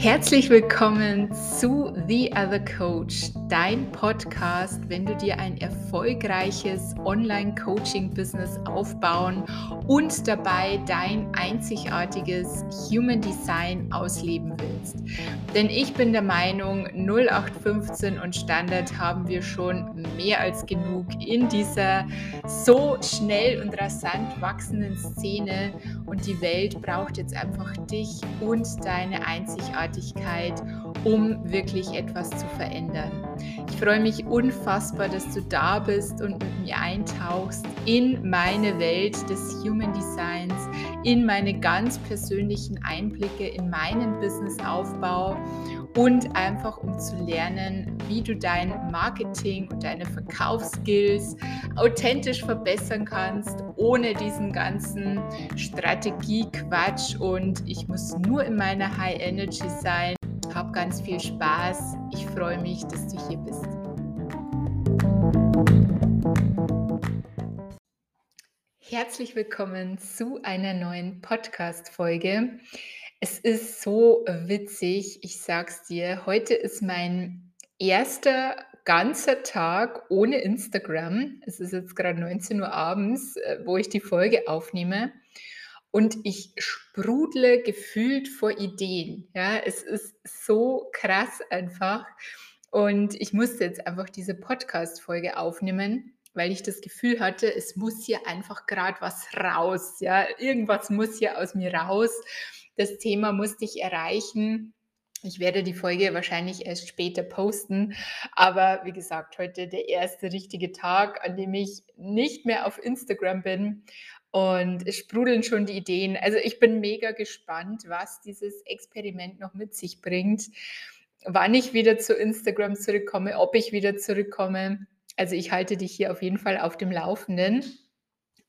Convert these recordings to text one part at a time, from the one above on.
Herzlich willkommen zu The Other Coach, dein Podcast, wenn du dir ein erfolgreiches Online-Coaching-Business aufbauen und dabei dein einzigartiges Human Design ausleben willst. Denn ich bin der Meinung, 0815 und Standard haben wir schon mehr als genug in dieser so schnell und rasant wachsenden Szene und die Welt braucht jetzt einfach dich und deine Einzigartigkeit, um wirklich etwas zu verändern. Ich freue mich unfassbar, dass du da bist und mit mir eintauchst in meine Welt des Human Designs, in meine ganz persönlichen Einblicke in meinen Businessaufbau und einfach um zu lernen, wie du dein Marketing und deine Verkaufsskills authentisch verbessern kannst, ohne diesen ganzen Strategiequatsch und ich muss nur in meiner High Energy sein. Hab ganz viel Spaß. Ich freue mich, dass du hier bist. Herzlich willkommen zu einer neuen Podcast-Folge. Es ist so witzig, ich sag's dir. Heute ist mein erster ganzer Tag ohne Instagram. Es ist jetzt gerade 19 Uhr abends, äh, wo ich die Folge aufnehme. Und ich sprudle gefühlt vor Ideen. Ja, es ist so krass einfach. Und ich musste jetzt einfach diese Podcast-Folge aufnehmen, weil ich das Gefühl hatte, es muss hier einfach gerade was raus. Ja, irgendwas muss hier aus mir raus das Thema musste ich erreichen. Ich werde die Folge wahrscheinlich erst später posten, aber wie gesagt, heute der erste richtige Tag, an dem ich nicht mehr auf Instagram bin und es sprudeln schon die Ideen. Also ich bin mega gespannt, was dieses Experiment noch mit sich bringt, wann ich wieder zu Instagram zurückkomme, ob ich wieder zurückkomme. Also ich halte dich hier auf jeden Fall auf dem Laufenden.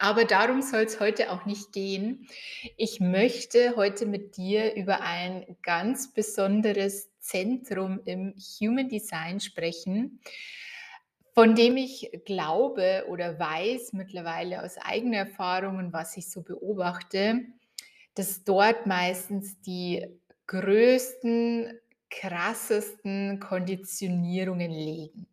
Aber darum soll es heute auch nicht gehen. Ich möchte heute mit dir über ein ganz besonderes Zentrum im Human Design sprechen, von dem ich glaube oder weiß mittlerweile aus eigener Erfahrung und was ich so beobachte, dass dort meistens die größten, krassesten Konditionierungen liegen.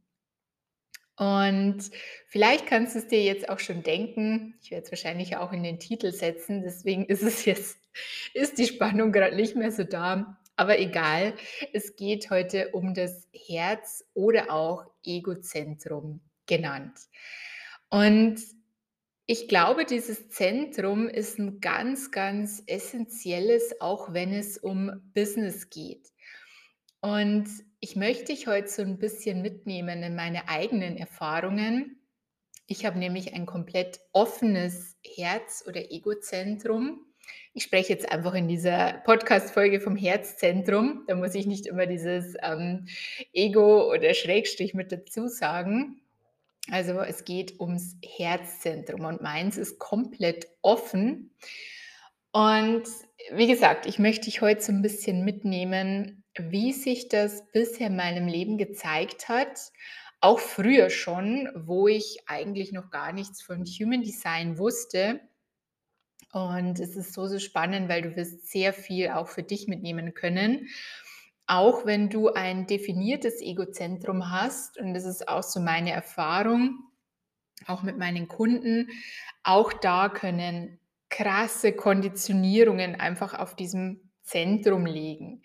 Und vielleicht kannst du es dir jetzt auch schon denken, ich werde es wahrscheinlich auch in den Titel setzen, deswegen ist es jetzt, ist die Spannung gerade nicht mehr so da. Aber egal, es geht heute um das Herz oder auch Egozentrum genannt. Und ich glaube, dieses Zentrum ist ein ganz, ganz essentielles, auch wenn es um Business geht. Und ich möchte dich heute so ein bisschen mitnehmen in meine eigenen Erfahrungen. Ich habe nämlich ein komplett offenes Herz oder Egozentrum. Ich spreche jetzt einfach in dieser Podcast-Folge vom Herzzentrum. Da muss ich nicht immer dieses ähm, Ego oder Schrägstrich mit dazu sagen. Also es geht ums Herzzentrum und meins ist komplett offen. Und wie gesagt, ich möchte dich heute so ein bisschen mitnehmen, wie sich das bisher in meinem Leben gezeigt hat, auch früher schon, wo ich eigentlich noch gar nichts von Human Design wusste. Und es ist so, so spannend, weil du wirst sehr viel auch für dich mitnehmen können. Auch wenn du ein definiertes Egozentrum hast, und das ist auch so meine Erfahrung, auch mit meinen Kunden, auch da können krasse Konditionierungen einfach auf diesem Zentrum liegen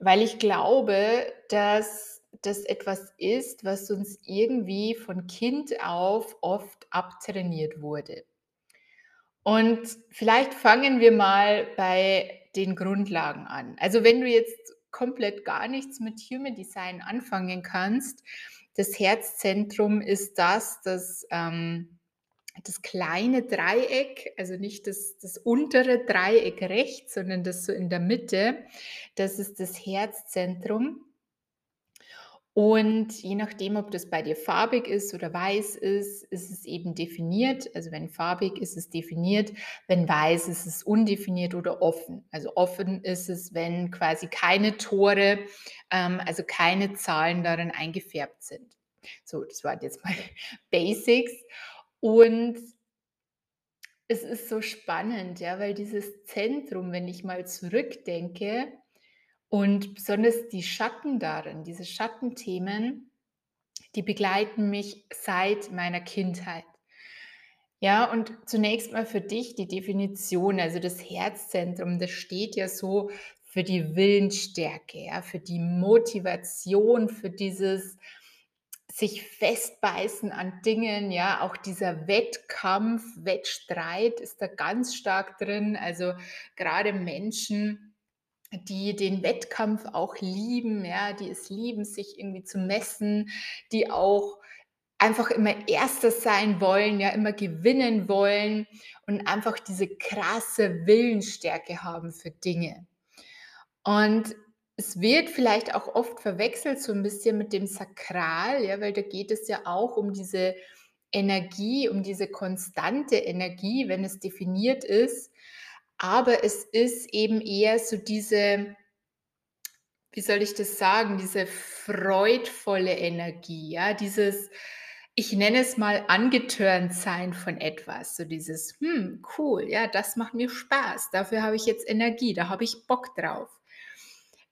weil ich glaube, dass das etwas ist, was uns irgendwie von Kind auf oft abtrainiert wurde. Und vielleicht fangen wir mal bei den Grundlagen an. Also wenn du jetzt komplett gar nichts mit Human Design anfangen kannst, das Herzzentrum ist das, das ähm, das kleine Dreieck, also nicht das, das untere Dreieck rechts, sondern das so in der Mitte, das ist das Herzzentrum. Und je nachdem, ob das bei dir farbig ist oder weiß ist, ist es eben definiert. Also wenn farbig ist es definiert, wenn weiß ist es undefiniert oder offen. Also offen ist es, wenn quasi keine Tore, ähm, also keine Zahlen darin eingefärbt sind. So, das waren jetzt mal Basics. Und es ist so spannend, ja, weil dieses Zentrum, wenn ich mal zurückdenke Und besonders die Schatten darin, diese Schattenthemen, die begleiten mich seit meiner Kindheit. Ja, und zunächst mal für dich die Definition, also das Herzzentrum, das steht ja so für die Willensstärke, ja, für die Motivation, für dieses sich festbeißen an Dingen, ja, auch dieser Wettkampf, Wettstreit ist da ganz stark drin. Also gerade Menschen, die den Wettkampf auch lieben, ja, die es lieben, sich irgendwie zu messen, die auch einfach immer Erster sein wollen, ja, immer gewinnen wollen und einfach diese krasse Willensstärke haben für Dinge. Und es wird vielleicht auch oft verwechselt so ein bisschen mit dem Sakral, ja, weil da geht es ja auch um diese Energie, um diese konstante Energie, wenn es definiert ist. Aber es ist eben eher so diese wie soll ich das sagen, diese freudvolle Energie, ja, dieses ich nenne es mal angetörnt sein von etwas, so dieses: „Hm, cool, ja, das macht mir Spaß. Dafür habe ich jetzt Energie, da habe ich Bock drauf.“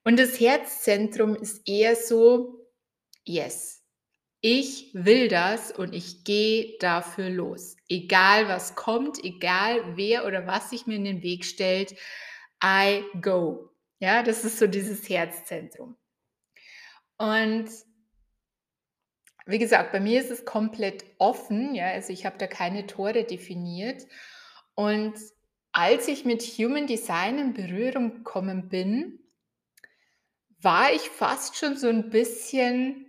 Und das Herzzentrum ist eher so: „Yes, ich will das und ich gehe dafür los. Egal was kommt, egal wer oder was sich mir in den Weg stellt, I go.“ Ja, das ist so dieses Herzzentrum. Und wie gesagt, bei mir ist es komplett offen, ja, also ich habe da keine Tore definiert. Und als ich mit Human Design in Berührung gekommen bin, war ich fast schon so ein bisschen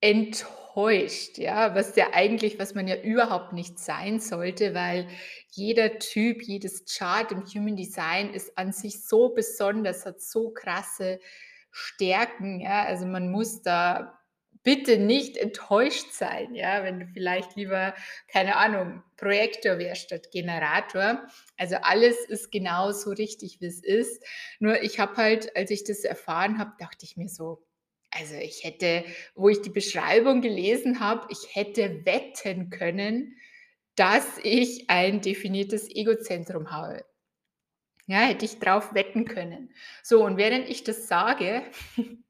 enttäuscht, ja, was ja eigentlich was man ja überhaupt nicht sein sollte, weil jeder Typ, jedes Chart im Human Design ist an sich so besonders, hat so krasse Stärken, ja. Also, man muss da bitte nicht enttäuscht sein, ja, wenn du vielleicht lieber, keine Ahnung, Projektor wärst statt Generator. Also alles ist genau so richtig, wie es ist. Nur ich habe halt, als ich das erfahren habe, dachte ich mir so, also ich hätte, wo ich die Beschreibung gelesen habe, ich hätte wetten können, dass ich ein definiertes Egozentrum habe. Ja, hätte ich drauf wetten können. So, und während ich das sage,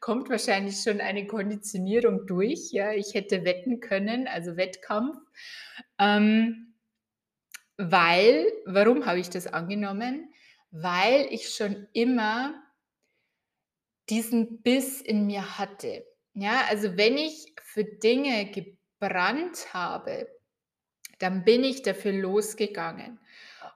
kommt wahrscheinlich schon eine Konditionierung durch. Ja, ich hätte wetten können, also Wettkampf. Ähm, weil, warum habe ich das angenommen? Weil ich schon immer diesen Biss in mir hatte. Ja, also wenn ich für Dinge gebrannt habe, dann bin ich dafür losgegangen.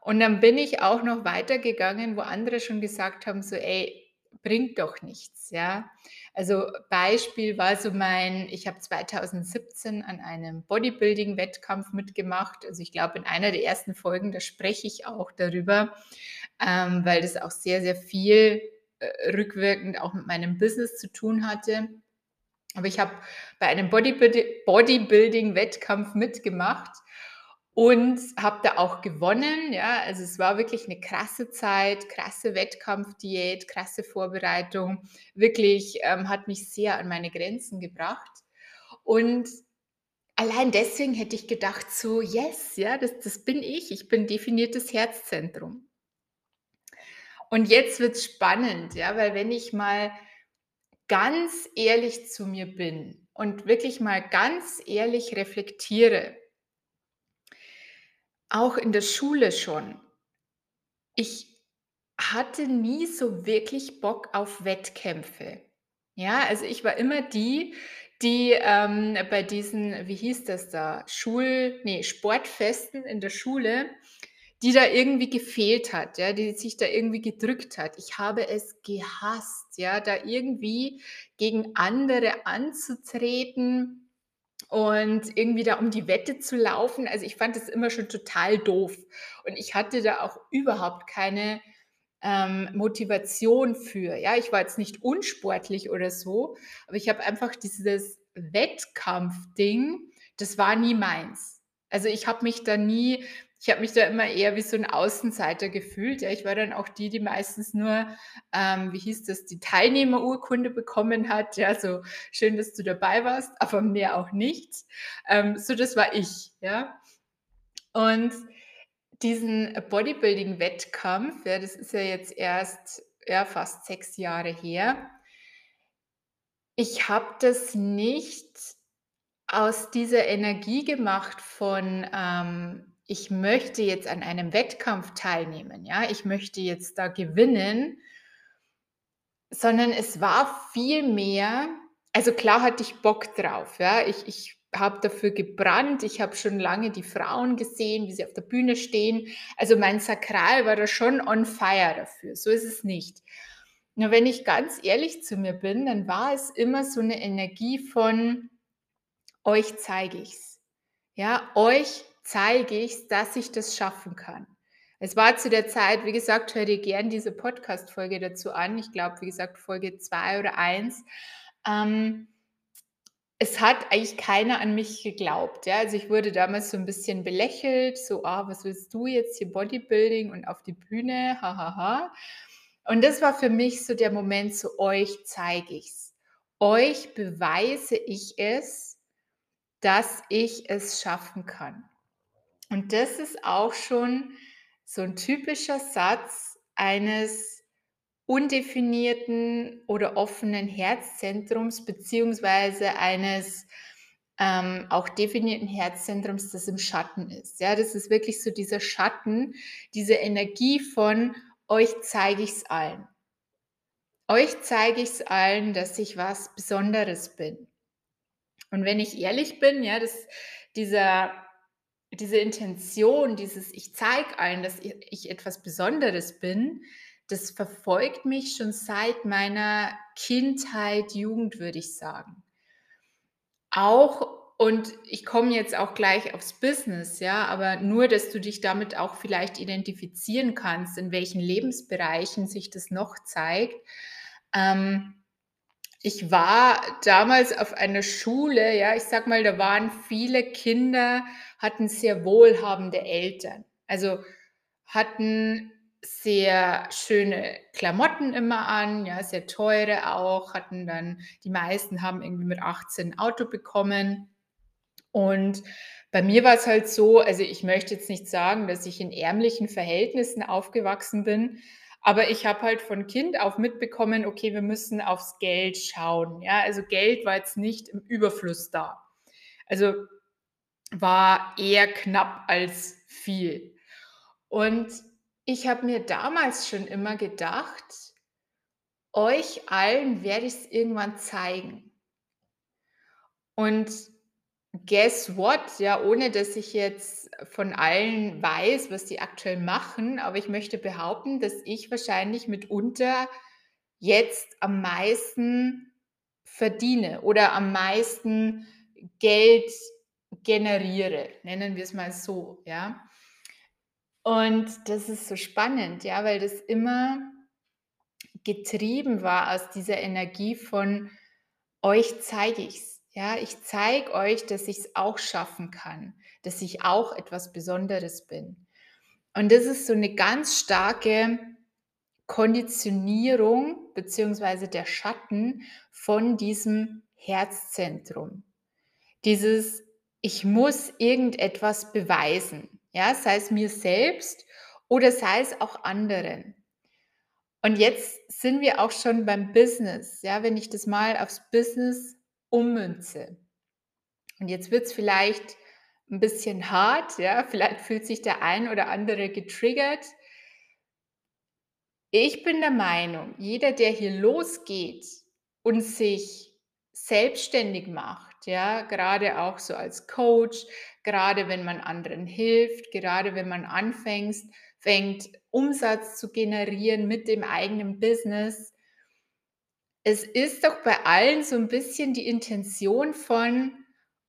Und dann bin ich auch noch weitergegangen, wo andere schon gesagt haben, so: „Ey, bringt doch nichts“, ja? Also, Beispiel war so mein ich habe 2017 an einem Bodybuilding-Wettkampf mitgemacht. Also, ich glaube, in einer der ersten Folgen, da spreche ich auch darüber, ähm, weil das auch sehr, sehr viel, äh, rückwirkend auch mit meinem Business zu tun hatte. Aber ich habe bei einem Bodybuildi Bodybuilding-Wettkampf mitgemacht und habe da auch gewonnen, ja. Also, es war wirklich eine krasse Zeit, krasse Wettkampfdiät, krasse Vorbereitung. Wirklich, ähm, hat mich sehr an meine Grenzen gebracht. Und allein deswegen hätte ich gedacht so: „Yes, ja, das das bin ich. Ich bin definiertes Herzzentrum.“ Und jetzt wird's spannend, ja, weil wenn ich mal ganz ehrlich zu mir bin und wirklich mal ganz ehrlich reflektiere auch in der Schule schon. Ich hatte nie so wirklich Bock auf Wettkämpfe. Ja, also ich war immer die, die, ähm, bei diesen wie hieß das da, Schul ne, Sportfesten in der Schule, die da irgendwie gefehlt hat, ja, die sich da irgendwie gedrückt hat. Ich habe es gehasst, ja, da irgendwie gegen andere anzutreten und irgendwie da um die Wette zu laufen, also, ich fand das immer schon total doof. Und ich hatte da auch überhaupt keine, ähm, Motivation für. Ja, ich war jetzt nicht unsportlich oder so, aber ich habe einfach dieses Wettkampfding, das war nie meins. Also, ich habe mich da nie ich habe mich da immer eher wie so 'n Außenseiter gefühlt. Ja, ich war dann auch die, die meistens nur, ähm, wie hieß das, die Teilnehmerurkunde bekommen hat. Ja, so: „Schön, dass du dabei warst, aber mehr auch nicht.“ Ähm, so das war ich, ja. Und diesen Bodybuilding-Wettkampf, ja, das ist ja jetzt erst ja, fast 6 Jahre her. Ich habe das nicht aus dieser Energie gemacht von, ähm, ich möchte jetzt an einem Wettkampf teilnehmen, ja, ich möchte jetzt da gewinnen, sondern es war viel mehr also klar hatte ich Bock drauf, ja. Ich ich habe dafür gebrannt. Ich habe schon lange die Frauen gesehen, wie sie auf der Bühne stehen. Also mein Sakral war da schon on fire dafür. So ist es nicht. Nur wenn ich ganz ehrlich zu mir bin, dann war es immer so eine Energie von euch zeige ich's. Ja, euch zeige ich's, dass ich das schaffen kann. Es war zu der Zeit, wie gesagt, hör dir gern diese Podcast-Folge dazu an. Ich glaube, wie gesagt, Folge 2 oder 1. Ähm, es hat eigentlich keiner an mich geglaubt, ja. Also, ich wurde damals so ein bisschen belächelt, so: „Ah, was willst du jetzt hier Bodybuilding und auf die Bühne, ha, ha, ha.“ Und das war für mich so der Moment, so: „Euch zeige ich's. Euch beweise ich es, dass ich es schaffen kann.“ Und das ist auch schon so ein typischer Satz eines undefinierten oder offenen Herzzentrums beziehungsweise eines ähm, auch definierten Herzzentrums, das im Schatten ist. Ja, das ist wirklich so dieser Schatten, diese Energie von euch zeige ich es allen. Euch zeige ich es allen, dass ich was Besonderes bin. Und wenn ich ehrlich bin, ja, das, dieser, diese Intention, dieses Ich zeige allen, dass ich, etwas Besonderes bin, das verfolgt mich schon seit meiner Kindheit, Jugend, würde ich sagen. Auch und ich komme jetzt auch gleich aufs Business, ja, aber nur, dass du dich damit auch vielleicht identifizieren kannst, in welchen Lebensbereichen sich das noch zeigt. Ähm, ich war damals auf einer Schule, ja, ich sag mal, da waren viele Kinder, hatten sehr wohlhabende Eltern. Also hatten sehr schöne Klamotten immer an, ja, sehr teure auch, hatten dann die meisten haben irgendwie mit 18 ein Auto bekommen. Und bei mir war es halt so, also ich möchte jetzt nicht sagen, dass ich in ärmlichen Verhältnissen aufgewachsen bin, aber ich habe halt von Kind auf mitbekommen, okay, wir müssen aufs Geld schauen. Ja, also Geld war jetzt nicht im Überfluss da. Also war eher knapp als viel. Und ich habe mir damals schon immer gedacht, euch allen werde ich es irgendwann zeigen. Und guess what? Ja, ohne dass ich jetzt von allen weiß, was die aktuell machen, aber ich möchte behaupten, dass ich wahrscheinlich mitunter jetzt am meisten verdiene oder am meisten Geld generiere, nennen wir es mal so, ja. Und das ist so spannend, ja, weil das immer getrieben war aus dieser Energie von euch zeige ich's. Ja, ich zeige euch, dass ich es auch schaffen kann, dass ich auch etwas Besonderes bin. Und das ist so eine ganz starke Konditionierung beziehungsweise der Schatten von diesem Herzzentrum. Dieses, ich muss irgendetwas beweisen. Ja, sei es mir selbst oder sei es auch anderen. Und jetzt sind wir auch schon beim Business, ja, wenn ich das mal aufs Business ummünze. Und jetzt wird es vielleicht ein bisschen hart, ja, vielleicht fühlt sich der ein oder andere getriggert. Ich bin der Meinung, jeder, der hier losgeht und sich selbstständig macht, ja, gerade auch so als Coach, gerade wenn man anderen hilft, gerade wenn man anfängt, fängt, Umsatz zu generieren mit dem eigenen Business. Es ist doch bei allen so ein bisschen die Intention von,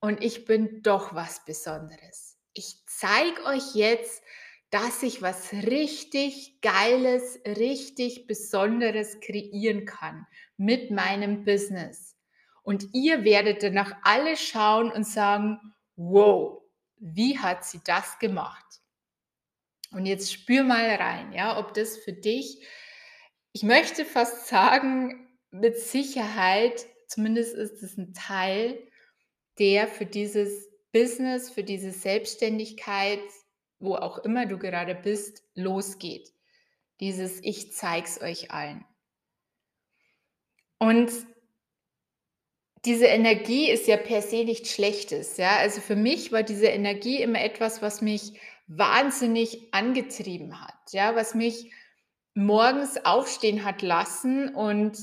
und ich bin doch was Besonderes. Ich zeige euch jetzt, dass ich was richtig Geiles, richtig Besonderes kreieren kann mit meinem Business. Und ihr werdet danach alle schauen und sagen, wow, wie hat sie das gemacht? Und jetzt spür mal rein, ja, ob das für dich, ich möchte fast sagen, mit Sicherheit, zumindest ist es ein Teil, der für dieses Business, für diese Selbstständigkeit, wo auch immer du gerade bist, losgeht. Dieses Ich zeig's euch allen. Und diese Energie ist ja per se nichts Schlechtes, ja? Also, für mich war diese Energie immer etwas, was mich wahnsinnig angetrieben hat, ja, was mich morgens aufstehen hat lassen und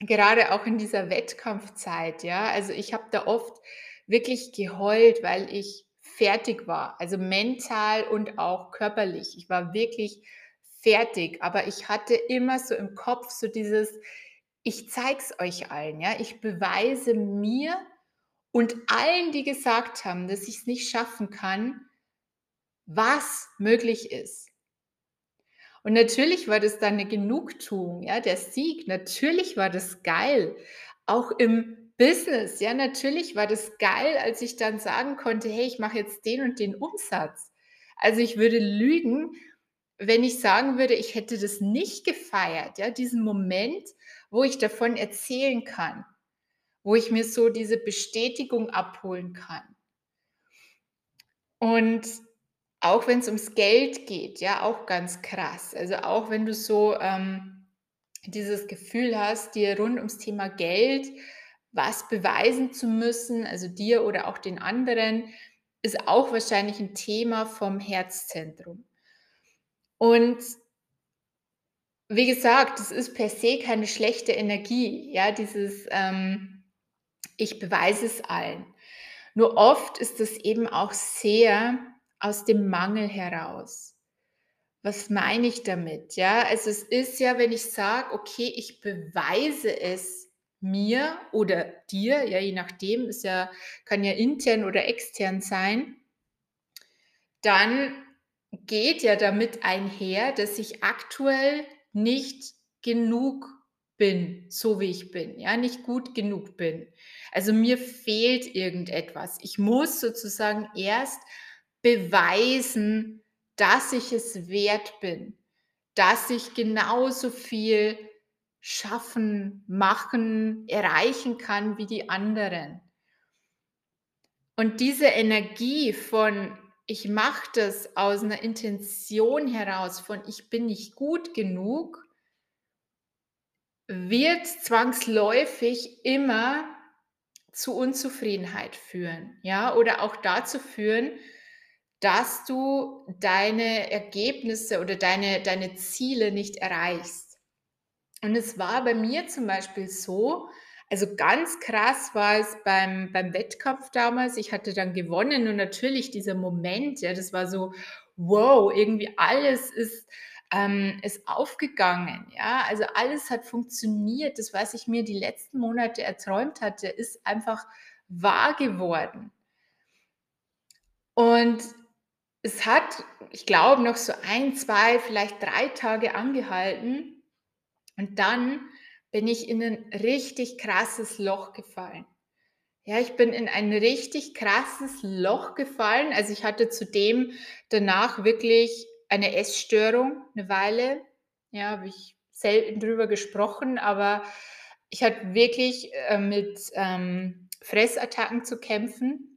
gerade auch in dieser Wettkampfzeit, ja, also, ich habe da oft wirklich geheult, weil ich fertig war, also, mental und auch körperlich. Ich war wirklich fertig, aber ich hatte immer so im Kopf so dieses: „Ich zeige es euch allen, ja? Ich beweise mir und allen, die gesagt haben, dass ich's nicht schaffen kann, was möglich ist.“ Und natürlich war das dann 'ne Genugtuung, ja, der Sieg. Natürlich war das geil, auch im Business, ja, natürlich war das geil, als ich dann sagen konnte: „Hey, ich mache jetzt den und den Umsatz.“ Also, ich würde lügen, wenn ich sagen würde, ich hätte das nicht gefeiert, ja, diesen Moment, wo ich davon erzählen kann, wo ich mir so diese Bestätigung abholen kann. Und auch wenn's ums Geld geht, ja, auch ganz krass. Also, auch wenn du so, ähm, dieses Gefühl hast, dir rund ums Thema Geld was beweisen zu müssen, also dir oder auch den anderen, ist auch wahrscheinlich 'n Thema vom Herzzentrum. Und wie gesagt, das ist per se keine schlechte Energie, ja, dieses, ähm: „Ich beweise es allen.“ Nur oft ist es eben auch sehr aus dem Mangel heraus. Was meine ich damit? Ja, also, es ist ja, wenn ich sage: „Okay, ich beweise es mir oder dir“, ja, je nachdem, ist ja kann ja intern oder extern sein dann geht ja damit einher, dass ich aktuell nicht genug bin, so wie ich bin, ja, nicht gut genug bin. Also, mir fehlt irgendetwas. Ich muss sozusagen erst beweisen, dass ich es wert bin, dass ich genauso viel schaffen, machen, erreichen kann wie die anderen. Und diese Energie von: „Ich mache das aus 'ner Intention heraus von ich bin nicht gut genug“ wird zwangsläufig immer zu Unzufriedenheit führen, ja, oder auch dazu führen, dass du deine Ergebnisse oder deine deine Ziele nicht erreichst. Und es war bei mir zum Beispiel so also, ganz krass war es beim beim Wettkampf damals. Ich hatte dann gewonnen und natürlich dieser Moment, ja, das war so: „Wow, irgendwie alles ist ähm, ist aufgegangen“, ja? Also, alles hat funktioniert. Das, was ich mir die letzten Monate erträumt hatte, ist einfach wahr geworden. Und es hat, ich glaube, noch so 1, 2, vielleicht 3 Tage angehalten und dann bin ich in 'nen richtig krasses Loch gefallen. Ja, ich bin in ein richtig krasses Loch gefallen. Also, ich hatte zudem danach wirklich eine Essstörung 'ne Weile. Ja, habe ich selten drüber gesprochen, aber ich hatte wirklich, äh, mit, ähm, Fressattacken zu kämpfen.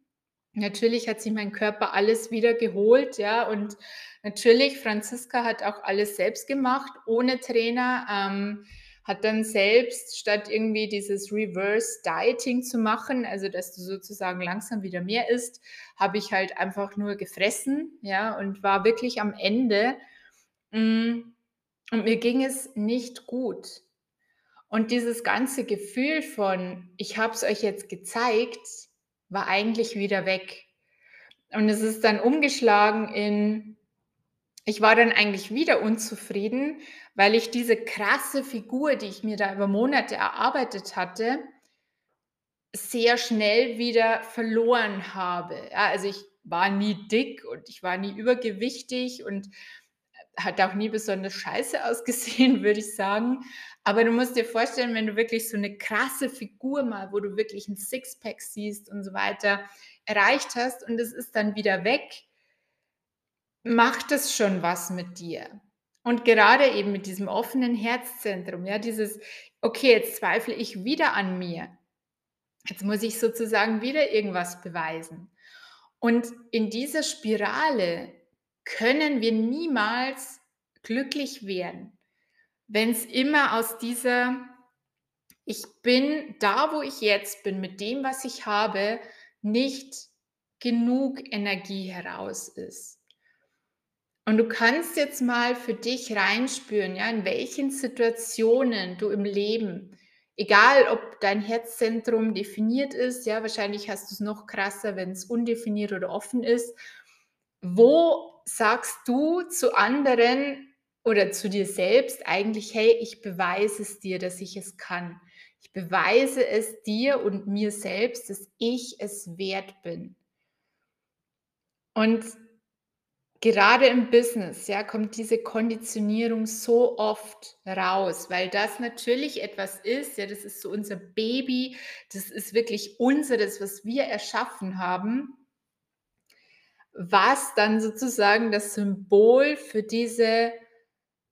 Natürlich hat sich mein Körper alles wieder geholt, ja, und natürlich, Franziska hat auch alles selbst gemacht, ohne Trainer, ähm, hat dann selbst statt irgendwie dieses Reverse Dieting zu machen, also, dass du sozusagen langsam wieder mehr isst, habe ich halt einfach nur gefressen, ja, und war wirklich am Ende. Hm, und mir ging es nicht gut. Und dieses ganze Gefühl von: „Ich habe es euch jetzt gezeigt“, war eigentlich wieder weg. Und es ist dann umgeschlagen in ich war dann eigentlich wieder unzufrieden, weil ich diese krasse Figur, die ich mir da über Monate erarbeitet hatte sehr schnell wieder verloren habe. Ja, also, ich war nie dick und ich war nie übergewichtig und, hatte auch nie besonders scheiße ausgesehen, würde ich sagen. Aber du musst dir vorstellen, wenn du wirklich so 'ne krasse Figur mal, wo du wirklich 'n Sixpack siehst und so weiter, erreicht hast und es ist dann wieder weg macht es schon was mit dir. Und gerade eben mit diesem offenen Herzzentrum, ja, dieses: „Okay, jetzt zweifle ich wieder an mir. Jetzt muss ich sozusagen wieder irgendwas beweisen.“ Und in dieser Spirale können wir niemals glücklich werden, wenn's immer aus dieser ich bin da, wo ich jetzt bin, mit dem, was ich habe, nicht genug Energie heraus ist. Und du kannst jetzt mal für dich reinspüren, ja, in welchen Situationen du im Leben, egal ob dein Herzzentrum definiert ist, ja, wahrscheinlich hast du es noch krasser, wenn es undefiniert oder offen ist. Wo sagst du zu anderen oder zu dir selbst eigentlich, hey, ich beweise es dir, dass ich es kann. Ich beweise es dir und mir selbst, dass ich es wert bin. Und gerade im Business, ja, kommt diese Konditionierung so oft raus, weil das natürlich etwas ist, ja, das ist so unser Baby, das ist wirklich unseres, was wir erschaffen haben, was dann sozusagen das Symbol für diese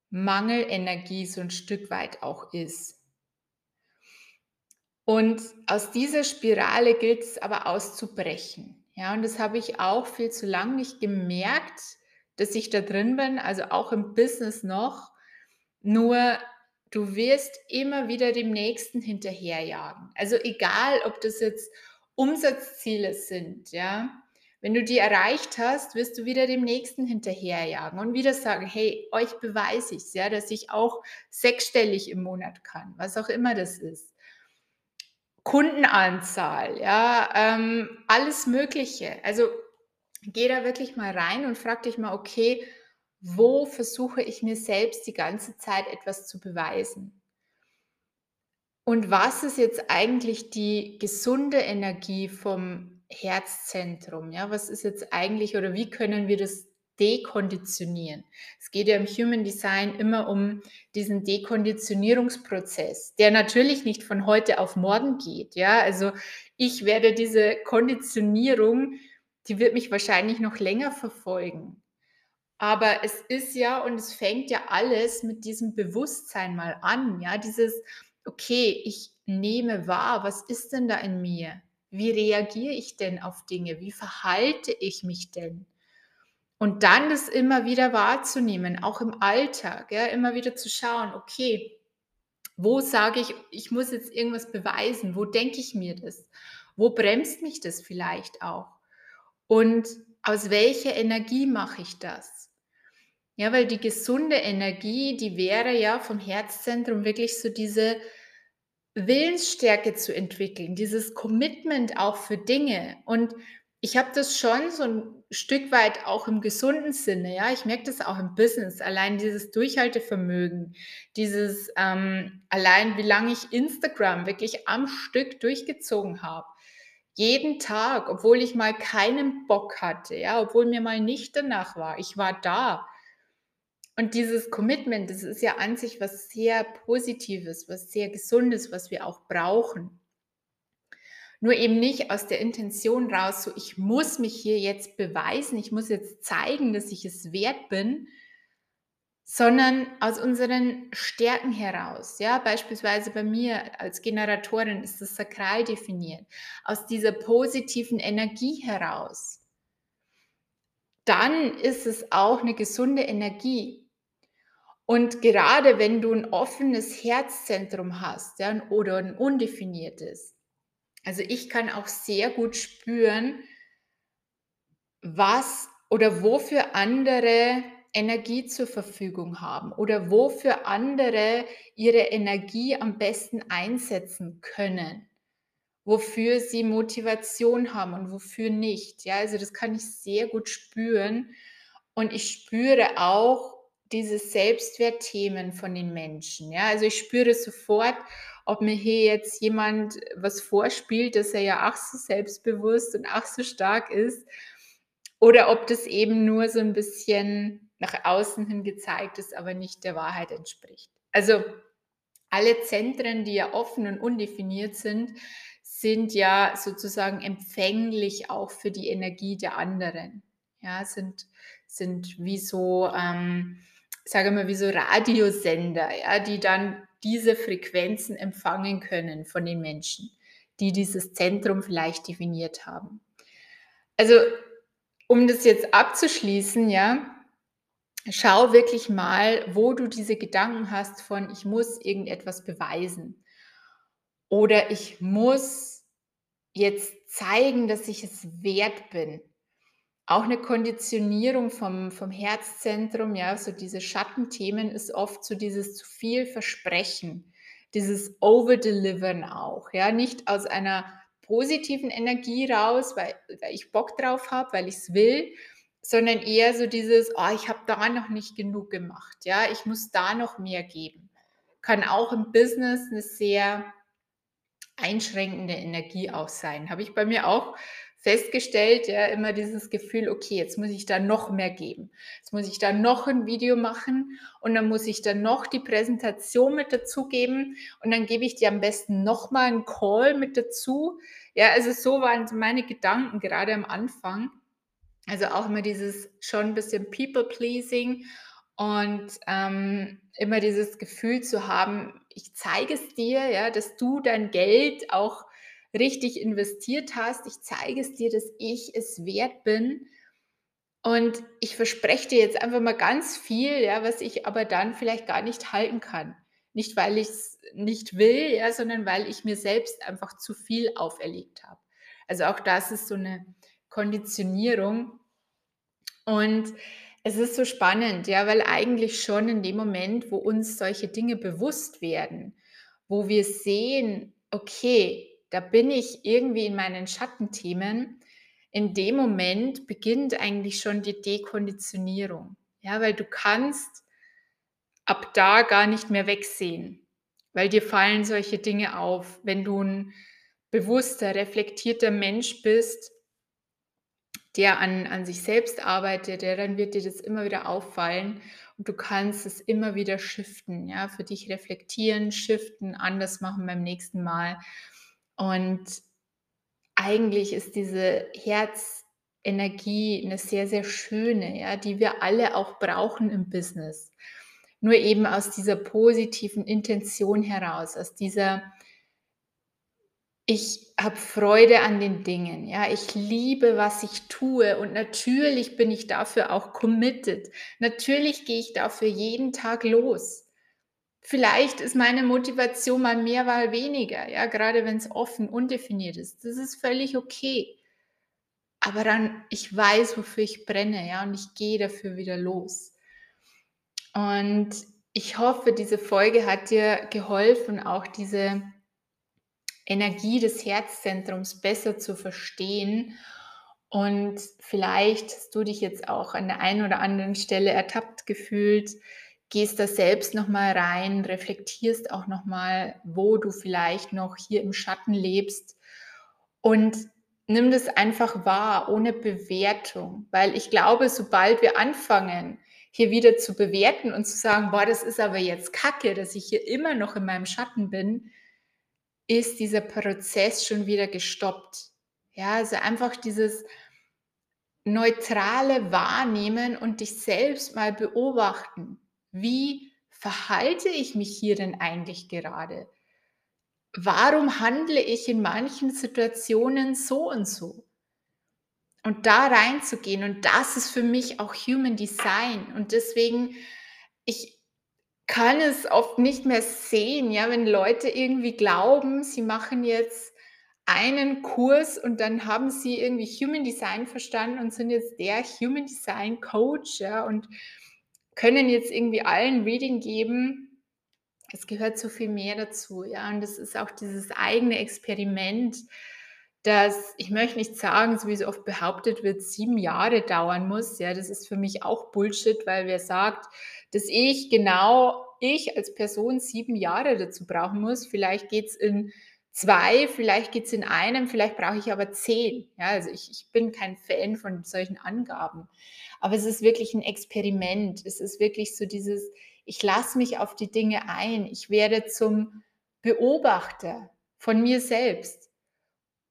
Mangelenergie so ein Stück weit auch ist. Und aus dieser Spirale gilt es aber auszubrechen. Ja, und das habe ich auch viel zu lang nicht gemerkt, dass ich da drin bin, also auch im Business noch. Nur du wirst immer wieder dem Nächsten hinterherjagen. Also egal, ob das jetzt Umsatzziele sind, ja. Wenn du die erreicht hast, wirst du wieder dem Nächsten hinterherjagen und wieder sagen, hey, euch beweise ich ja, dass ich auch sechsstellig im Monat kann, was auch immer das ist. Kundenanzahl, ja, ähm, alles Mögliche. Also geh da wirklich mal rein und frag dich mal, okay, wo versuche ich mir selbst die ganze Zeit etwas zu beweisen? Und was ist jetzt eigentlich die gesunde Energie vom Herzzentrum? Ja, was ist jetzt eigentlich oder wie können wir das dekonditionieren. Es geht ja im Human Design immer um diesen Dekonditionierungsprozess, der natürlich nicht von heute auf morgen geht. Ja, also ich werde diese Konditionierung, die wird mich wahrscheinlich noch länger verfolgen. Aber es ist ja und es fängt ja alles mit diesem Bewusstsein mal an. Ja, dieses, okay, ich nehme wahr, was ist denn da in mir? Wie reagiere ich denn auf Dinge? Wie verhalte ich mich denn? Und dann das immer wieder wahrzunehmen, auch im Alltag, ja, immer wieder zu schauen, okay, wo sage ich, ich muss jetzt irgendwas beweisen? Wo denke ich mir das? Wo bremst mich das vielleicht auch? Und aus welcher Energie mache ich das? Ja, weil die gesunde Energie, die wäre ja vom Herzzentrum wirklich so diese Willensstärke zu entwickeln, dieses Commitment auch für Dinge. Und ich habe das schon so ein Stück weit auch im gesunden Sinne, ja. Ich merke das auch im Business, allein dieses Durchhaltevermögen, dieses ähm, allein, wie lange ich Instagram wirklich am Stück durchgezogen habe. Jeden Tag, obwohl ich mal keinen Bock hatte, ja, obwohl mir mal nicht danach war. Ich war da. Und dieses Commitment, das ist ja an sich was sehr Positives, was sehr Gesundes, was wir auch brauchen. Nur eben nicht aus der Intention raus, so ich muss mich hier jetzt beweisen, ich muss jetzt zeigen, dass ich es wert bin, sondern aus unseren Stärken heraus. Ja, beispielsweise bei mir als Generatorin ist das sakral definiert, aus dieser positiven Energie heraus. Dann ist es auch eine gesunde Energie. Und gerade wenn du ein offenes Herzzentrum hast ja, oder ein undefiniertes, also ich kann auch sehr gut spüren, was oder wofür andere Energie zur Verfügung haben oder wofür andere ihre Energie am besten einsetzen können, wofür sie Motivation haben und wofür nicht. Ja, also das kann ich sehr gut spüren und ich spüre auch diese Selbstwertthemen von den Menschen. Ja, also ich spüre sofort, ob mir hier jetzt jemand was vorspielt, dass er ja ach so selbstbewusst und ach so stark ist, oder ob das eben nur so ein bisschen nach außen hin gezeigt ist, aber nicht der Wahrheit entspricht. Also alle Zentren, die ja offen und undefiniert sind, sind ja sozusagen empfänglich auch für die Energie der anderen. Ja, sind, sind wie so, ähm, sage mal, wie so Radiosender, ja, die dann diese Frequenzen empfangen können von den Menschen, die dieses Zentrum vielleicht definiert haben. Also, um das jetzt abzuschließen, ja, schau wirklich mal, wo du diese Gedanken hast von, ich muss irgendetwas beweisen. oder ich muss jetzt zeigen, dass ich es wert bin. Auch eine Konditionierung vom vom Herzzentrum, ja, so diese Schattenthemen ist oft so dieses zu viel Versprechen, dieses Overdelivern auch, ja, nicht aus einer positiven Energie raus, weil weil ich Bock drauf habe, weil ich's will, sondern eher so dieses: „Oh, ich habe da noch nicht genug gemacht, ja, ich muss da noch mehr geben.“ Kann auch im Business 'ne sehr einschränkende Energie auch sein. Habe ich bei mir auch festgestellt, ja, immer dieses Gefühl: „Okay, jetzt muss ich da noch mehr geben. Jetzt muss ich da noch 'n Video machen und dann muss ich da noch die Präsentation mit dazugeben und dann gebe ich dir am besten noch mal 'n Call mit dazu.“ Ja, also so waren meine Gedanken grade am Anfang. Also auch immer dieses schon 'n bisschen People Pleasing und, ähm, immer dieses Gefühl zu haben: „Ich zeige es dir, ja, dass du dein Geld auch richtig investiert hast. Ich zeige es dir, dass ich es wert bin und ich verspreche dir jetzt einfach mal ganz viel, ja, was ich aber dann vielleicht gar nicht halten kann.“ Nicht, weil ich's nicht will, ja, sondern weil ich mir selbst einfach zu viel auferlegt habe. Also auch das ist so 'ne Konditionierung. Und es ist so spannend, ja, weil eigentlich schon in dem Moment, wo uns solche Dinge bewusst werden, wo wir sehen: „Okay, da bin ich irgendwie in meinen Schattenthemen“, in dem Moment beginnt eigentlich schon die Dekonditionierung, ja, weil du kannst ab da gar nicht mehr wegsehen, weil dir fallen solche Dinge auf. Wenn du 'n bewusster, reflektierter Mensch bist der an an sich selbst arbeitet, ja, dann wird dir das immer wieder auffallen und du kannst es immer wieder shiften, ja, für dich reflektieren, shiften, anders machen beim nächsten Mal. Und eigentlich ist diese Herzenergie 'ne sehr, sehr schöne, ja, die wir alle auch brauchen im Business. Nur eben aus dieser positiven Intention heraus, aus dieser ich habe Freude an den Dingen, ja. Ich liebe, was ich tue und natürlich bin ich dafür auch committed. Natürlich gehe ich dafür jeden Tag los. Vielleicht ist meine Motivation mal mehr, mal weniger, ja, grade wenn's offen, undefiniert ist. Das ist völlig okay. Aber dann ich weiß, wofür ich brenne, ja, und ich gehe dafür wieder los. Und ich hoffe, diese Folge hat dir geholfen, auch diese Energie des Herzzentrums besser zu verstehen. Und vielleicht hast du dich jetzt auch an der einen oder anderen Stelle ertappt gefühlt, gehst da selbst noch mal rein, reflektierst auch noch mal, wo du vielleicht noch hier im Schatten lebst und nimm das einfach wahr, ohne Bewertung. Weil ich glaube, sobald wir anfangen, hier wieder zu bewerten und zu sagen: „Boah, das ist aber jetzt Kacke, dass ich hier immer noch in meinem Schatten bin“, ist dieser Prozess schon wieder gestoppt. Ja, also einfach dieses neutrale Wahrnehmen und dich selbst mal beobachten. Wie verhalte ich mich hier denn eigentlich gerade? Warum handle ich in manchen Situationen so und so? Und da reinzugehen und das ist für mich auch Human Design und deswegen ich kann es oft nicht mehr sehen, ja, wenn Leute irgendwie glauben, sie machen jetzt einen Kurs und dann haben sie irgendwie Human Design verstanden und sind jetzt der Human Design Coach, ja, und können jetzt irgendwie allen Reading geben. Es gehört so viel mehr dazu, ja, und das ist auch dieses eigene Experiment, das ich möchte nicht sagen, so wie so oft behauptet wird, 7 Jahre dauern muss. Ja, das ist für mich auch Bullshit, weil wer sagt, dass ich genau ich als Person 7 Jahre dazu brauchen muss. Vielleicht geht's in 2, vielleicht geht's in 1, vielleicht brauche ich aber 10. Ja, also ich ich bin kein Fan von solchen Angaben. Aber es ist wirklich 'n Experiment. Es ist wirklich so dieses: Ich lasse mich auf die Dinge ein. Ich werde zum Beobachter von mir selbst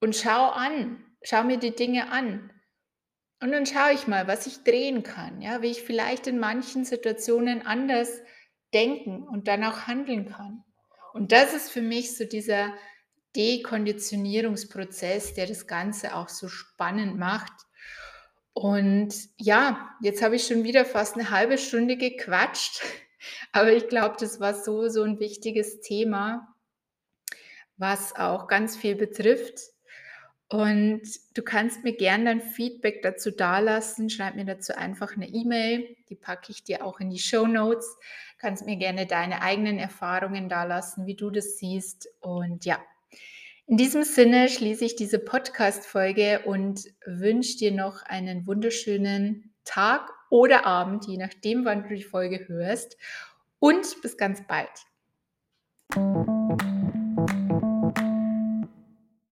und schaue an schaue mir die Dinge an. Und dann schaue ich mal, was ich drehen kann, ja, wie ich vielleicht in manchen Situationen anders denken und dann auch handeln kann. Und das ist für mich so dieser Dekonditionierungsprozess, der das Ganze auch so spannend macht. Und ja, jetzt habe ich schon wieder fast 'ne 1/2 Stunde gequatscht, aber ich glaube, das war so, so 'n wichtiges Thema was auch ganz viel betrifft. Und du kannst mir gern dein Feedback dazu dalassen. Schreib mir dazu einfach eine E-Mail, die packe ich dir auch in die Show Notes. Kannst mir gerne deine eigenen Erfahrungen dalassen, wie du das siehst. Und ja, in diesem Sinne schließe ich diese Podcast-Folge und wünsche dir noch einen wunderschönen Tag oder Abend, je nachdem, wann du die Folge hörst. Und bis ganz bald.